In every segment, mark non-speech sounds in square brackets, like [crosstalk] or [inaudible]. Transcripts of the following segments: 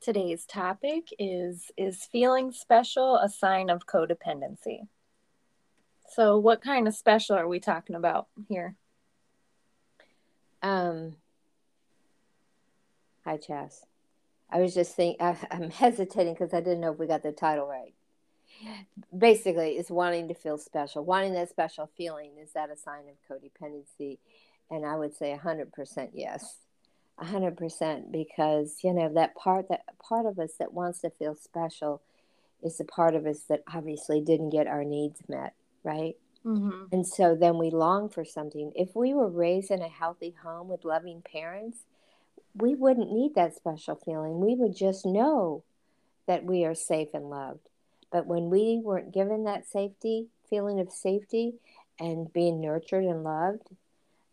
Today's topic is Is feeling special a sign of codependency? So, what kind of special are we talking about here? Um, hi, Chas. I was just thinking, [laughs] I, I'm hesitating because I didn't know if we got the title right. Basically, it's wanting to feel special. Wanting that special feeling, is that a sign of codependency? And I would say 100% yes. 100% because you know that part that part of us that wants to feel special is the part of us that obviously didn't get our needs met right? Mm-hmm. and so then we long for something. If we were raised in a healthy home with loving parents we wouldn't need that special feeling. We would just know that we are safe and loved. But when we weren't given that safety feeling of safety and being nurtured and loved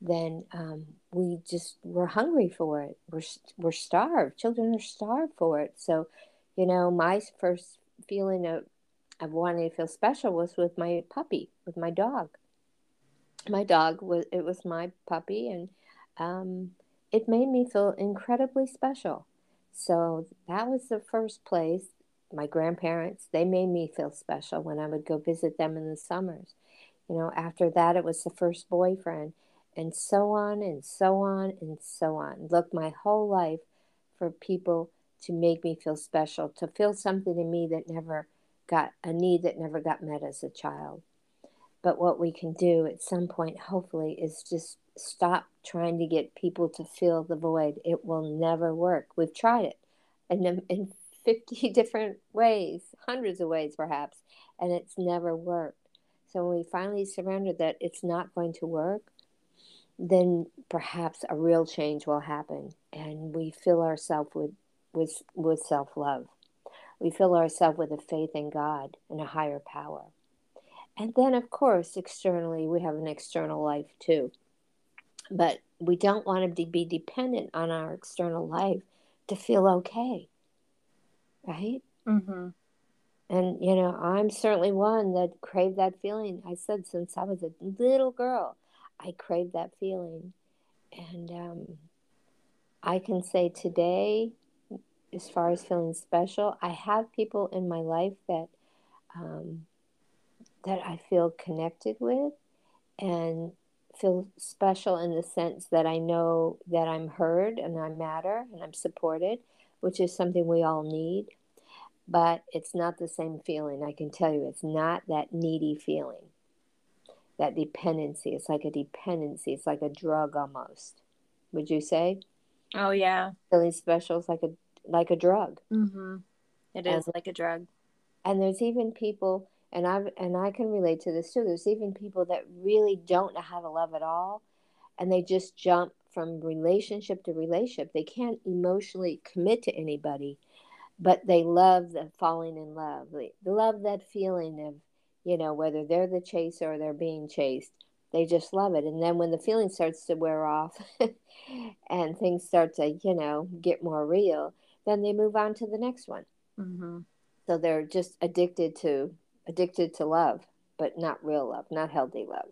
then um, we just we're hungry for it. We're we're starved. Children are starved for it. So, you know, my first feeling of of wanting to feel special was with my puppy, with my dog. My dog was it was my puppy, and um, it made me feel incredibly special. So that was the first place. My grandparents they made me feel special when I would go visit them in the summers. You know, after that it was the first boyfriend and so on and so on and so on. Look, my whole life for people to make me feel special, to feel something in me that never got a need that never got met as a child. But what we can do at some point, hopefully, is just stop trying to get people to fill the void. It will never work. We've tried it in, in 50 [laughs] different ways, hundreds of ways perhaps, and it's never worked. So when we finally surrender that it's not going to work, then perhaps a real change will happen and we fill ourselves with, with, with self love. We fill ourselves with a faith in God and a higher power. And then, of course, externally, we have an external life too. But we don't want to be dependent on our external life to feel okay. Right? Mm-hmm. And, you know, I'm certainly one that craved that feeling. I said since I was a little girl, I crave that feeling. And um, I can say today, as far as feeling special, I have people in my life that um, that I feel connected with and feel special in the sense that I know that I'm heard and I matter and I'm supported, which is something we all need. But it's not the same feeling. I can tell you, it's not that needy feeling that dependency. It's like a dependency. It's like a drug almost. Would you say? Oh yeah. Feeling special is like a like a drug. Mm-hmm. It is and, like a drug. And there's even people, and I and I can relate to this too. There's even people that really don't know how to love at all, and they just jump from relationship to relationship. They can't emotionally commit to anybody, but they love the falling in love. They love that feeling of you know, whether they're the chaser or they're being chased. They just love it. And then when the feeling starts to wear off [laughs] and things start to, you know, get more real, then they move on to the next one. Mm-hmm. So they're just addicted to addicted to love, but not real love, not healthy love.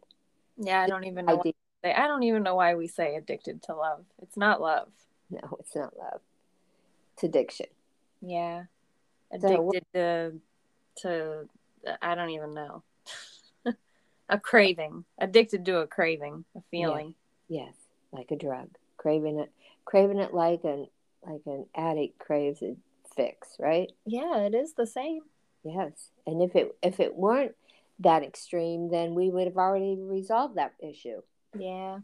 Yeah, I don't even know. Why, I don't even know why we say addicted to love. It's not love. No, it's not love. It's addiction. Yeah, addicted so, to to I don't even know. [laughs] a craving, addicted to a craving, a feeling. Yes, yes, like a drug, craving it, craving it like an like an addict craves a fix, right? Yeah, it is the same. Yes, and if it if it weren't that extreme, then we would have already resolved that issue. Yeah.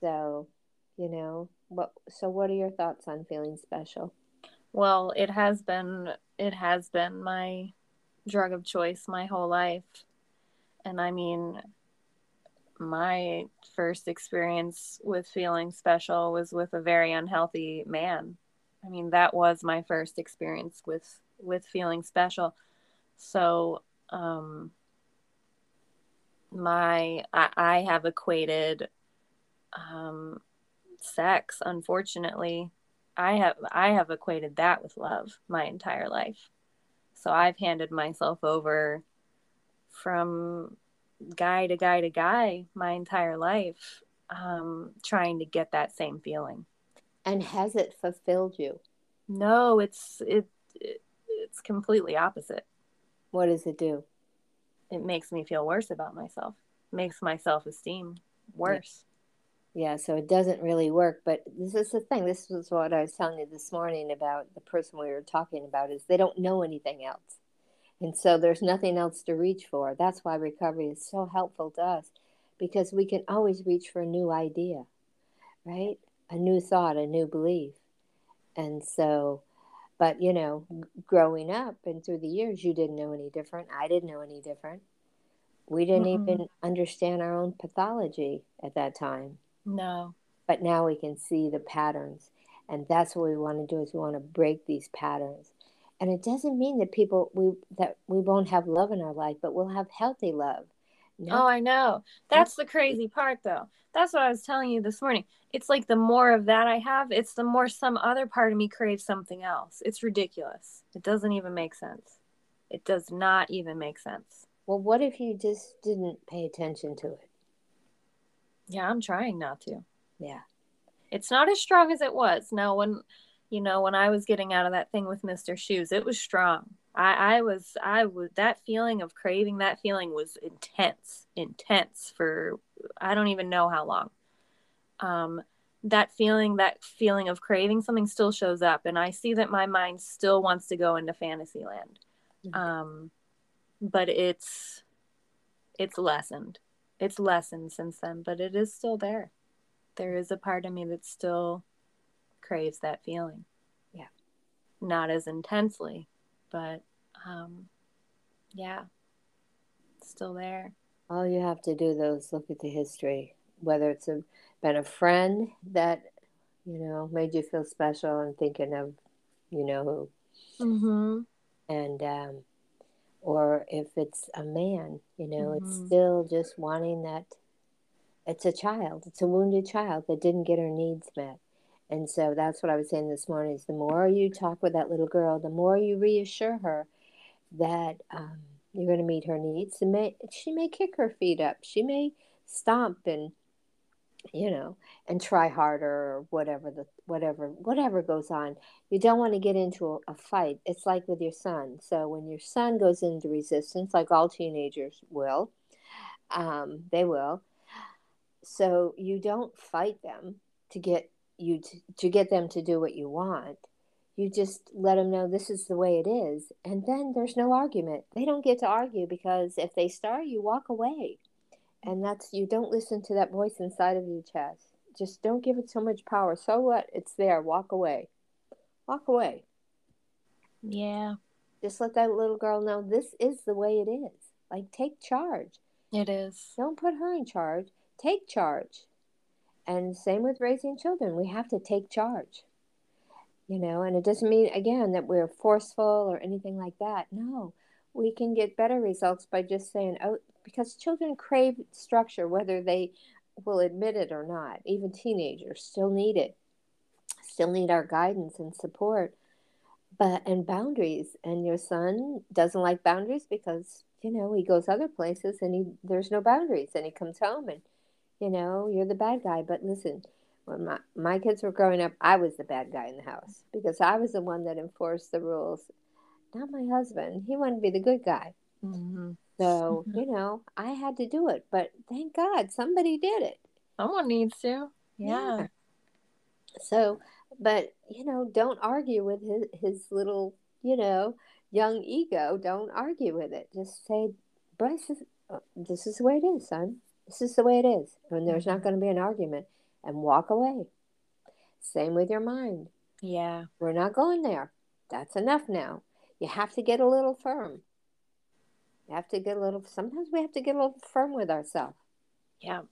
So, you know, what? So, what are your thoughts on feeling special? Well, it has been it has been my drug of choice my whole life. And I mean, my first experience with feeling special was with a very unhealthy man. I mean, that was my first experience with with feeling special. So, um, my I, I have equated um, sex. Unfortunately, I have I have equated that with love my entire life. So I've handed myself over from guy to guy to guy my entire life, um, trying to get that same feeling. And has it fulfilled you? No, it's it, it it's completely opposite. What does it do? It makes me feel worse about myself. Makes my self esteem worse. Yeah, so it doesn't really work. But this is the thing. This was what I was telling you this morning about the person we were talking about is they don't know anything else. And so there's nothing else to reach for. That's why recovery is so helpful to us because we can always reach for a new idea, right? A new thought, a new belief. And so, but you know, growing up and through the years, you didn't know any different. I didn't know any different. We didn't mm-hmm. even understand our own pathology at that time. No. But now we can see the patterns. And that's what we want to do is we want to break these patterns. And it doesn't mean that people we that we won't have love in our life but we'll have healthy love. No. oh i know. That's the crazy part though. That's what i was telling you this morning. It's like the more of that i have it's the more some other part of me craves something else. It's ridiculous. It doesn't even make sense. It does not even make sense. Well what if you just didn't pay attention to it yeah i'm trying not to yeah it's not as strong as it was now when you know, when I was getting out of that thing with Mr. Shoes, it was strong. I, I was, I was, that feeling of craving, that feeling was intense, intense for, I don't even know how long. Um, that feeling, that feeling of craving something still shows up. And I see that my mind still wants to go into fantasy land. Mm-hmm. Um, but it's, it's lessened. It's lessened since then, but it is still there. There is a part of me that still craves that feeling. Yeah. Not as intensely, but um, yeah, still there. All you have to do though is look at the history, whether it's a, been a friend that, you know, made you feel special and thinking of, you know, who. Mm-hmm. And, um, or if it's a man, you know, mm-hmm. it's still just wanting that. It's a child, it's a wounded child that didn't get her needs met. And so that's what I was saying this morning is the more you talk with that little girl, the more you reassure her that um, you're going to meet her needs. And may, she may kick her feet up. She may stomp and, you know, and try harder or whatever the whatever whatever goes on. You don't want to get into a, a fight. It's like with your son. So when your son goes into resistance, like all teenagers will, um, they will. So you don't fight them to get you to, to get them to do what you want you just let them know this is the way it is and then there's no argument they don't get to argue because if they start you walk away and that's you don't listen to that voice inside of your chest just don't give it so much power. So what? It's there. Walk away. Walk away. Yeah. Just let that little girl know this is the way it is. Like take charge. It is. Don't put her in charge. Take charge. And same with raising children. We have to take charge. You know, and it doesn't mean, again, that we're forceful or anything like that. No, we can get better results by just saying, oh, because children crave structure, whether they will admit it or not. Even teenagers still need it, still need our guidance and support, but and boundaries. And your son doesn't like boundaries because you know he goes other places and he there's no boundaries, and he comes home and you know, you're the bad guy. But listen, when my, my kids were growing up, I was the bad guy in the house because I was the one that enforced the rules, not my husband. He wanted to be the good guy. Mm-hmm. So, mm-hmm. you know, I had to do it. But thank God somebody did it. Someone needs to. Yeah. yeah. So, but, you know, don't argue with his, his little, you know, young ego. Don't argue with it. Just say, Bryce, this, uh, this is the way it is, son. This is the way it is. And there's not mm-hmm. going to be an argument and walk away. Same with your mind. Yeah. We're not going there. That's enough now. You have to get a little firm. Have to get a little, sometimes we have to get a little firm with ourselves. Yeah.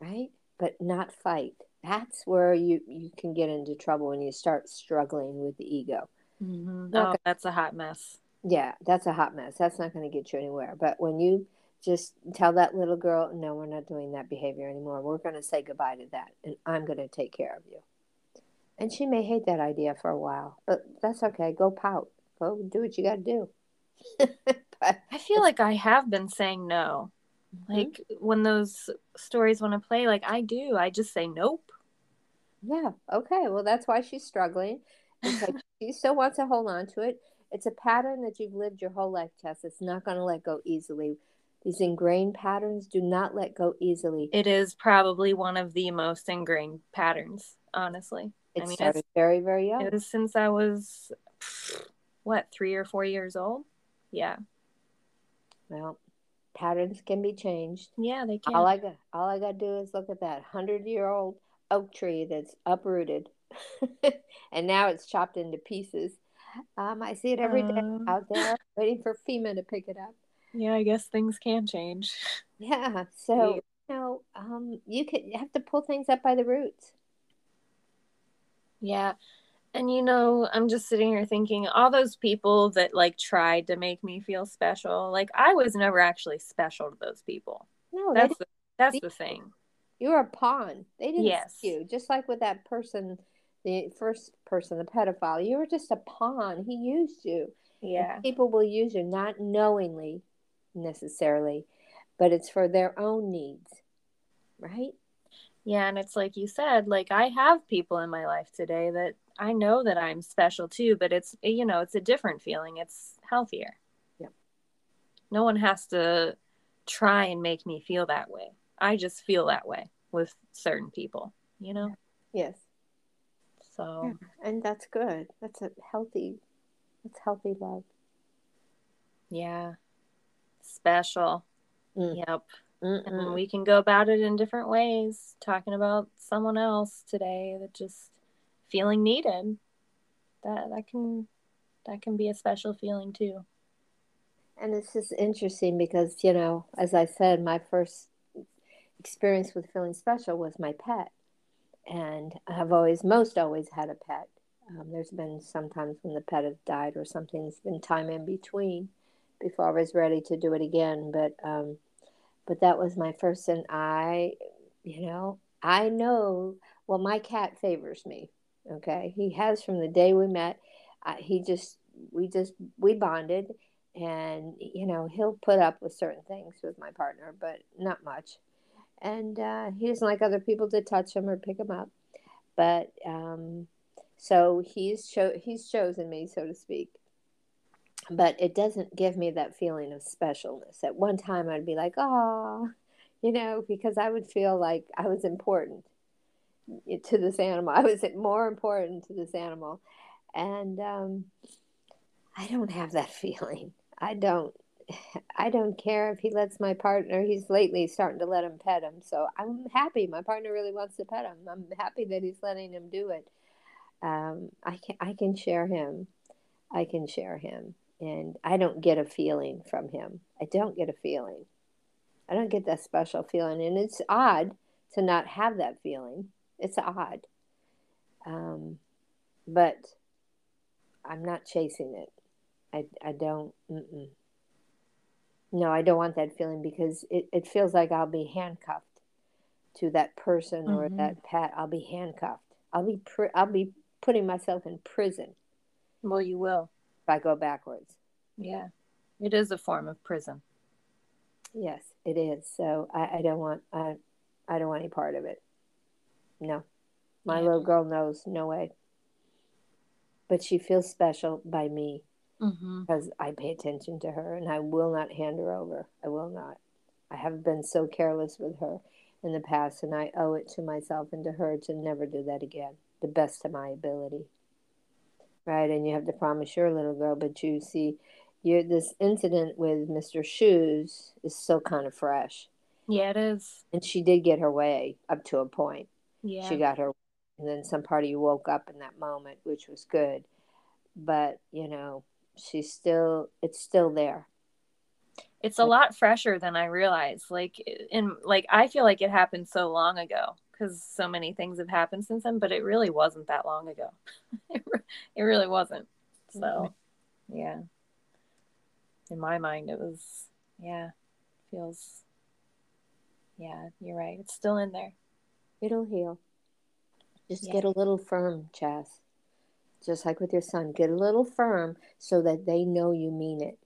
Right? But not fight. That's where you, you can get into trouble when you start struggling with the ego. Mm-hmm. Oh, that's a hot mess. Yeah, that's a hot mess. That's not going to get you anywhere. But when you just tell that little girl, no, we're not doing that behavior anymore. We're going to say goodbye to that, and I'm going to take care of you. And she may hate that idea for a while, but that's okay. Go pout. Go do what you got to do. [laughs] [laughs] but I feel like I have been saying no. Hmm? Like when those stories want to play, like I do, I just say nope. Yeah. Okay. Well, that's why she's struggling. [laughs] She still wants to hold on to it. It's a pattern that you've lived your whole life, Tess. It's not going to let go easily. These ingrained patterns do not let go easily. It is probably one of the most ingrained patterns, honestly. It I mean, started it's, very, very young. it was since I was, what, three or four years old? Yeah. Well, patterns can be changed. Yeah, they can. All I got, all I got to do is look at that hundred-year-old oak tree that's uprooted, [laughs] and now it's chopped into pieces. Um, I see it every day Oh. out there, waiting for FEMA to pick it up. yeah, I guess things can change. [laughs] Yeah, so you know, um, you could you have to pull things up by the roots. Yeah. And you know, I'm just sitting here thinking all those people that like tried to make me feel special, like I was never actually special to those people. No, That's the, that's see- the thing. you were a pawn. They didn't Yes. see you. Just like with that person, the first person, the pedophile, you were just a pawn. He used you. And Yeah. people will use you not knowingly necessarily, but it's for their own needs, right? Yeah, and it's like you said, like I have people in my life today that I know that I'm special too, but it's you know, it's a different feeling. It's healthier. Yep. No one has to try and make me feel that way. I just feel that way with certain people, you know? Yes. So And that's good. That's a healthy, that's healthy love. yeah. Special. Mm. Yep. And Mm-mm. we can go about it in different ways, talking about someone else today that just feeling needed. That that can that can be a special feeling too. And it's just interesting because, you know, as I said, my first experience with feeling special was my pet. And I've always, most always had a pet. Um, there's been sometimes when the pet has died or something, there's been time in between before I was ready to do it again. But, um, but that was my first, and I, you know, I know, well, my cat favors me. Okay. He has from the day we met. I, he just, we just, we bonded and you know he'll put up with certain things with my partner but not much and uh, he doesn't like other people to touch him or pick him up but um, so he's cho- he's chosen me so to speak but it doesn't give me that feeling of specialness at one time i'd be like oh [laughs] you know because i would feel like i was important to this animal [laughs] i was more important to this animal and um, i don't have that feeling I don't [sighs] I don't care if he lets my partner he's lately starting to let him pet him. So I'm happy. My partner really wants to pet him. I'm happy that he's letting him do it. Um, I can I can share him. I can share him. And I don't get a feeling from him. I don't get a feeling. I don't get that special feeling. And it's odd to not have that feeling. It's odd. Um, but I'm not chasing it. I, I don't. Mm-mm. No, I don't want that feeling because it, it feels like I'll be handcuffed to that person or Mhm. that pet. I'll be handcuffed. I'll be pr- I'll be putting myself in prison Well, you will. if I go backwards. Yeah. It is a form of prison. Yes, it is. So I, I don't want I I don't want any part of it. No, my Yeah. little girl knows no way. But she feels special by me. Mm-hmm. because I pay attention to her and I will not hand her over. I will not. I have been so careless with her in the past and I owe it to myself and to her to never do that again, the best of my ability. Right? And you have to promise your little girl, but you see, you this incident with Mr. Shoes is still kind of fresh. Yeah, it is. And she did get her way up to a point. Yeah. She got her, and then some part of you woke up in that moment, which was good. But, you know, she's still, it's still there. it's a lot fresher than I realized. Like in like I feel like it happened so long ago because so many things have happened since then, but it really wasn't that long ago. [laughs] it, really wasn't. So, yeah. In my mind, it was, yeah, feels, yeah, you're right. It's still in there. It'll heal. Just yeah. get a little firm, Chas. Just like with your son, get a little firm so that they know you mean it.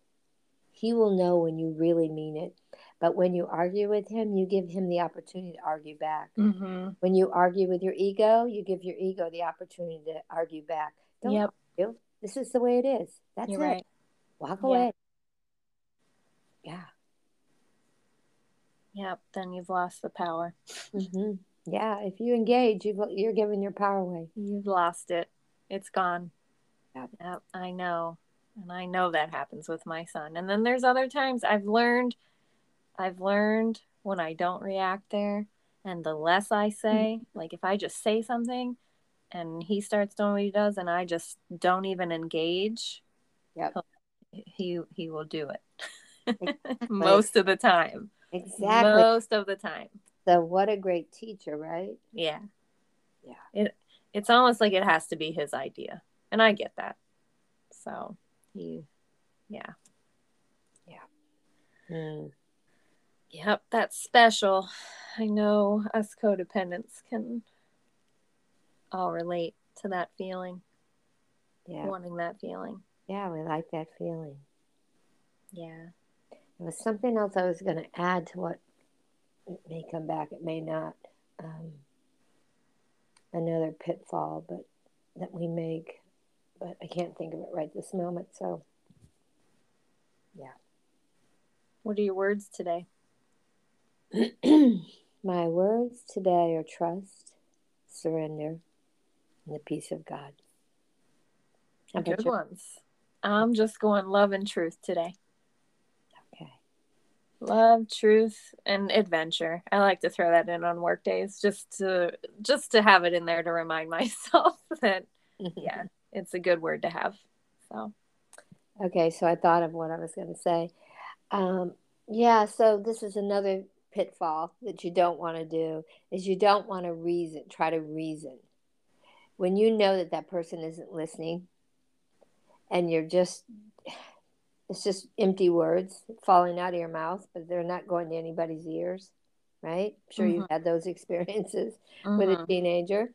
He will know when you really mean it. But when you argue with him, you give him the opportunity to argue back. Mm-hmm. When you argue with your ego, you give your ego the opportunity to argue back. Don't yep. argue. This is the way it is. That's You're it. Right. Walk yeah. away. Yeah. Yep. Then you've lost the power. Mm-hmm. Yeah. If you engage, you you're giving your power away. You've lost it. It's gone. Yep. yep. I know. And I know that happens with my son. And then there's other times I've learned – I've learned when I don't react there and the less I say, mm-hmm. like if I just say something and he starts doing what he does and I just don't even engage, yep. he he will do it. [laughs] Exactly. Most of the time. Exactly. Most of the time. So what a great teacher, right? Yeah. Yeah. It it's almost like it has to be his idea. And I get that. So he yeah. Yeah. Mm. Yep, that's special. I know us codependents can all relate to that feeling. Yeah. Wanting that feeling. Yeah, we like that feeling. Yeah. There was something else I was going to add to what it may come back, it may not. Um, another pitfall, but that we make, but I can't think of it right this moment. So, yeah. What are your words today? [clears throat] My words today are trust, surrender, and the peace of God. Good ones. I'm just going love and truth today. Love, truth, and adventure. I like to throw that in on work days just to just to have it in there to remind [laughs] myself that yeah, [laughs] it's a good word to have. So Okay, so I thought of what I was gonna say. Um, yeah, so this is another pitfall that you don't want to do is you don't want to reason, try to reason. When you know that that person isn't listening and you're just, it's just empty words falling out of your mouth, but they're not going to anybody's ears, right? I'm sure mm-hmm. you've had those [laughs] experiences mm-hmm. with a mm-hmm. teenager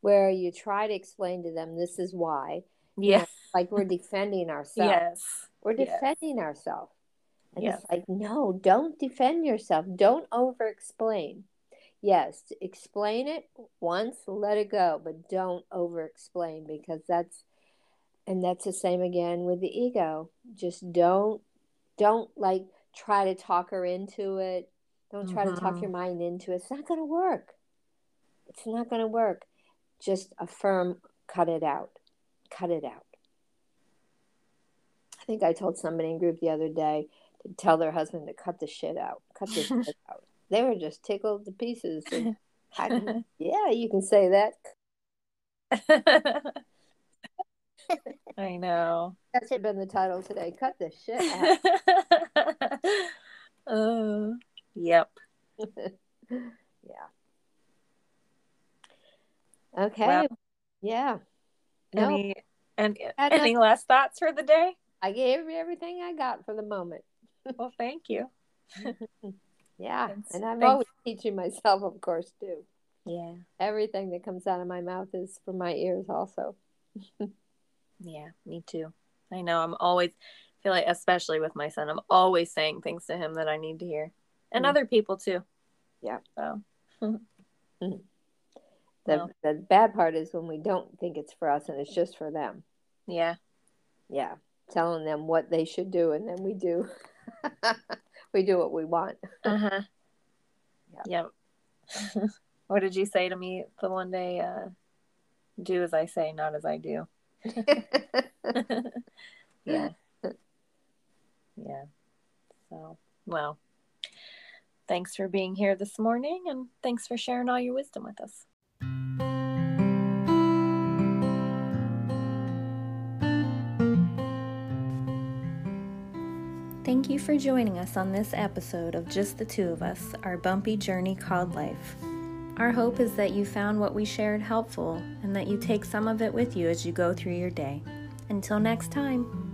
where you try to explain to them this is why. Yes. You know, like we're [laughs] defending ourselves. Yes. We're defending yes. ourselves. And yeah. it's like, no, don't defend yourself. Don't over explain. Yes, explain it once, let it go, but don't over explain because that's and that's the same again with the ego. Just don't don't like try to talk her into it. Don't try mm-hmm. to talk your mm-hmm. mind into it. It's not going to work. It's not going to work. Just affirm, cut it out. Cut it out. I think I told somebody in group the other day, to tell their husband to cut the shit out, cut the shit [laughs] out. They were just tickled to pieces. [laughs] I, yeah, you can say that. [laughs] I know. [laughs] That should have been the title today. Cut the shit [laughs] out. uh, yep. [laughs] yeah. Okay. Yeah. Any, and any last thoughts for the day? I gave everything I got for the moment well, thank you. yeah. Thanks. And I'm Thanks. always teaching myself, of course, too. Yeah. Everything that comes out of my mouth is from my ears, also. Yeah, me too. I know. I'm always, feel like, especially with my son, I'm always saying things to him that I need to hear, and mm other people too. Yeah. So. [laughs] the, well. the bad part is when we don't think it's for us and it's just for them. Yeah. Yeah. Telling them what they should do and then we do. [laughs] we do what we want. uh huh. Yep. [laughs] what did you say to me the one day? Uh, do as I say, not as I do. [laughs] yeah. Yeah. So, well, thanks for being here this morning and thanks for sharing all your wisdom with us. Thank you for joining us on this episode of Just the Two of Us, our bumpy journey called life. Our hope is that you found what we shared helpful and that you take some of it with you as you go through your day. Until next time.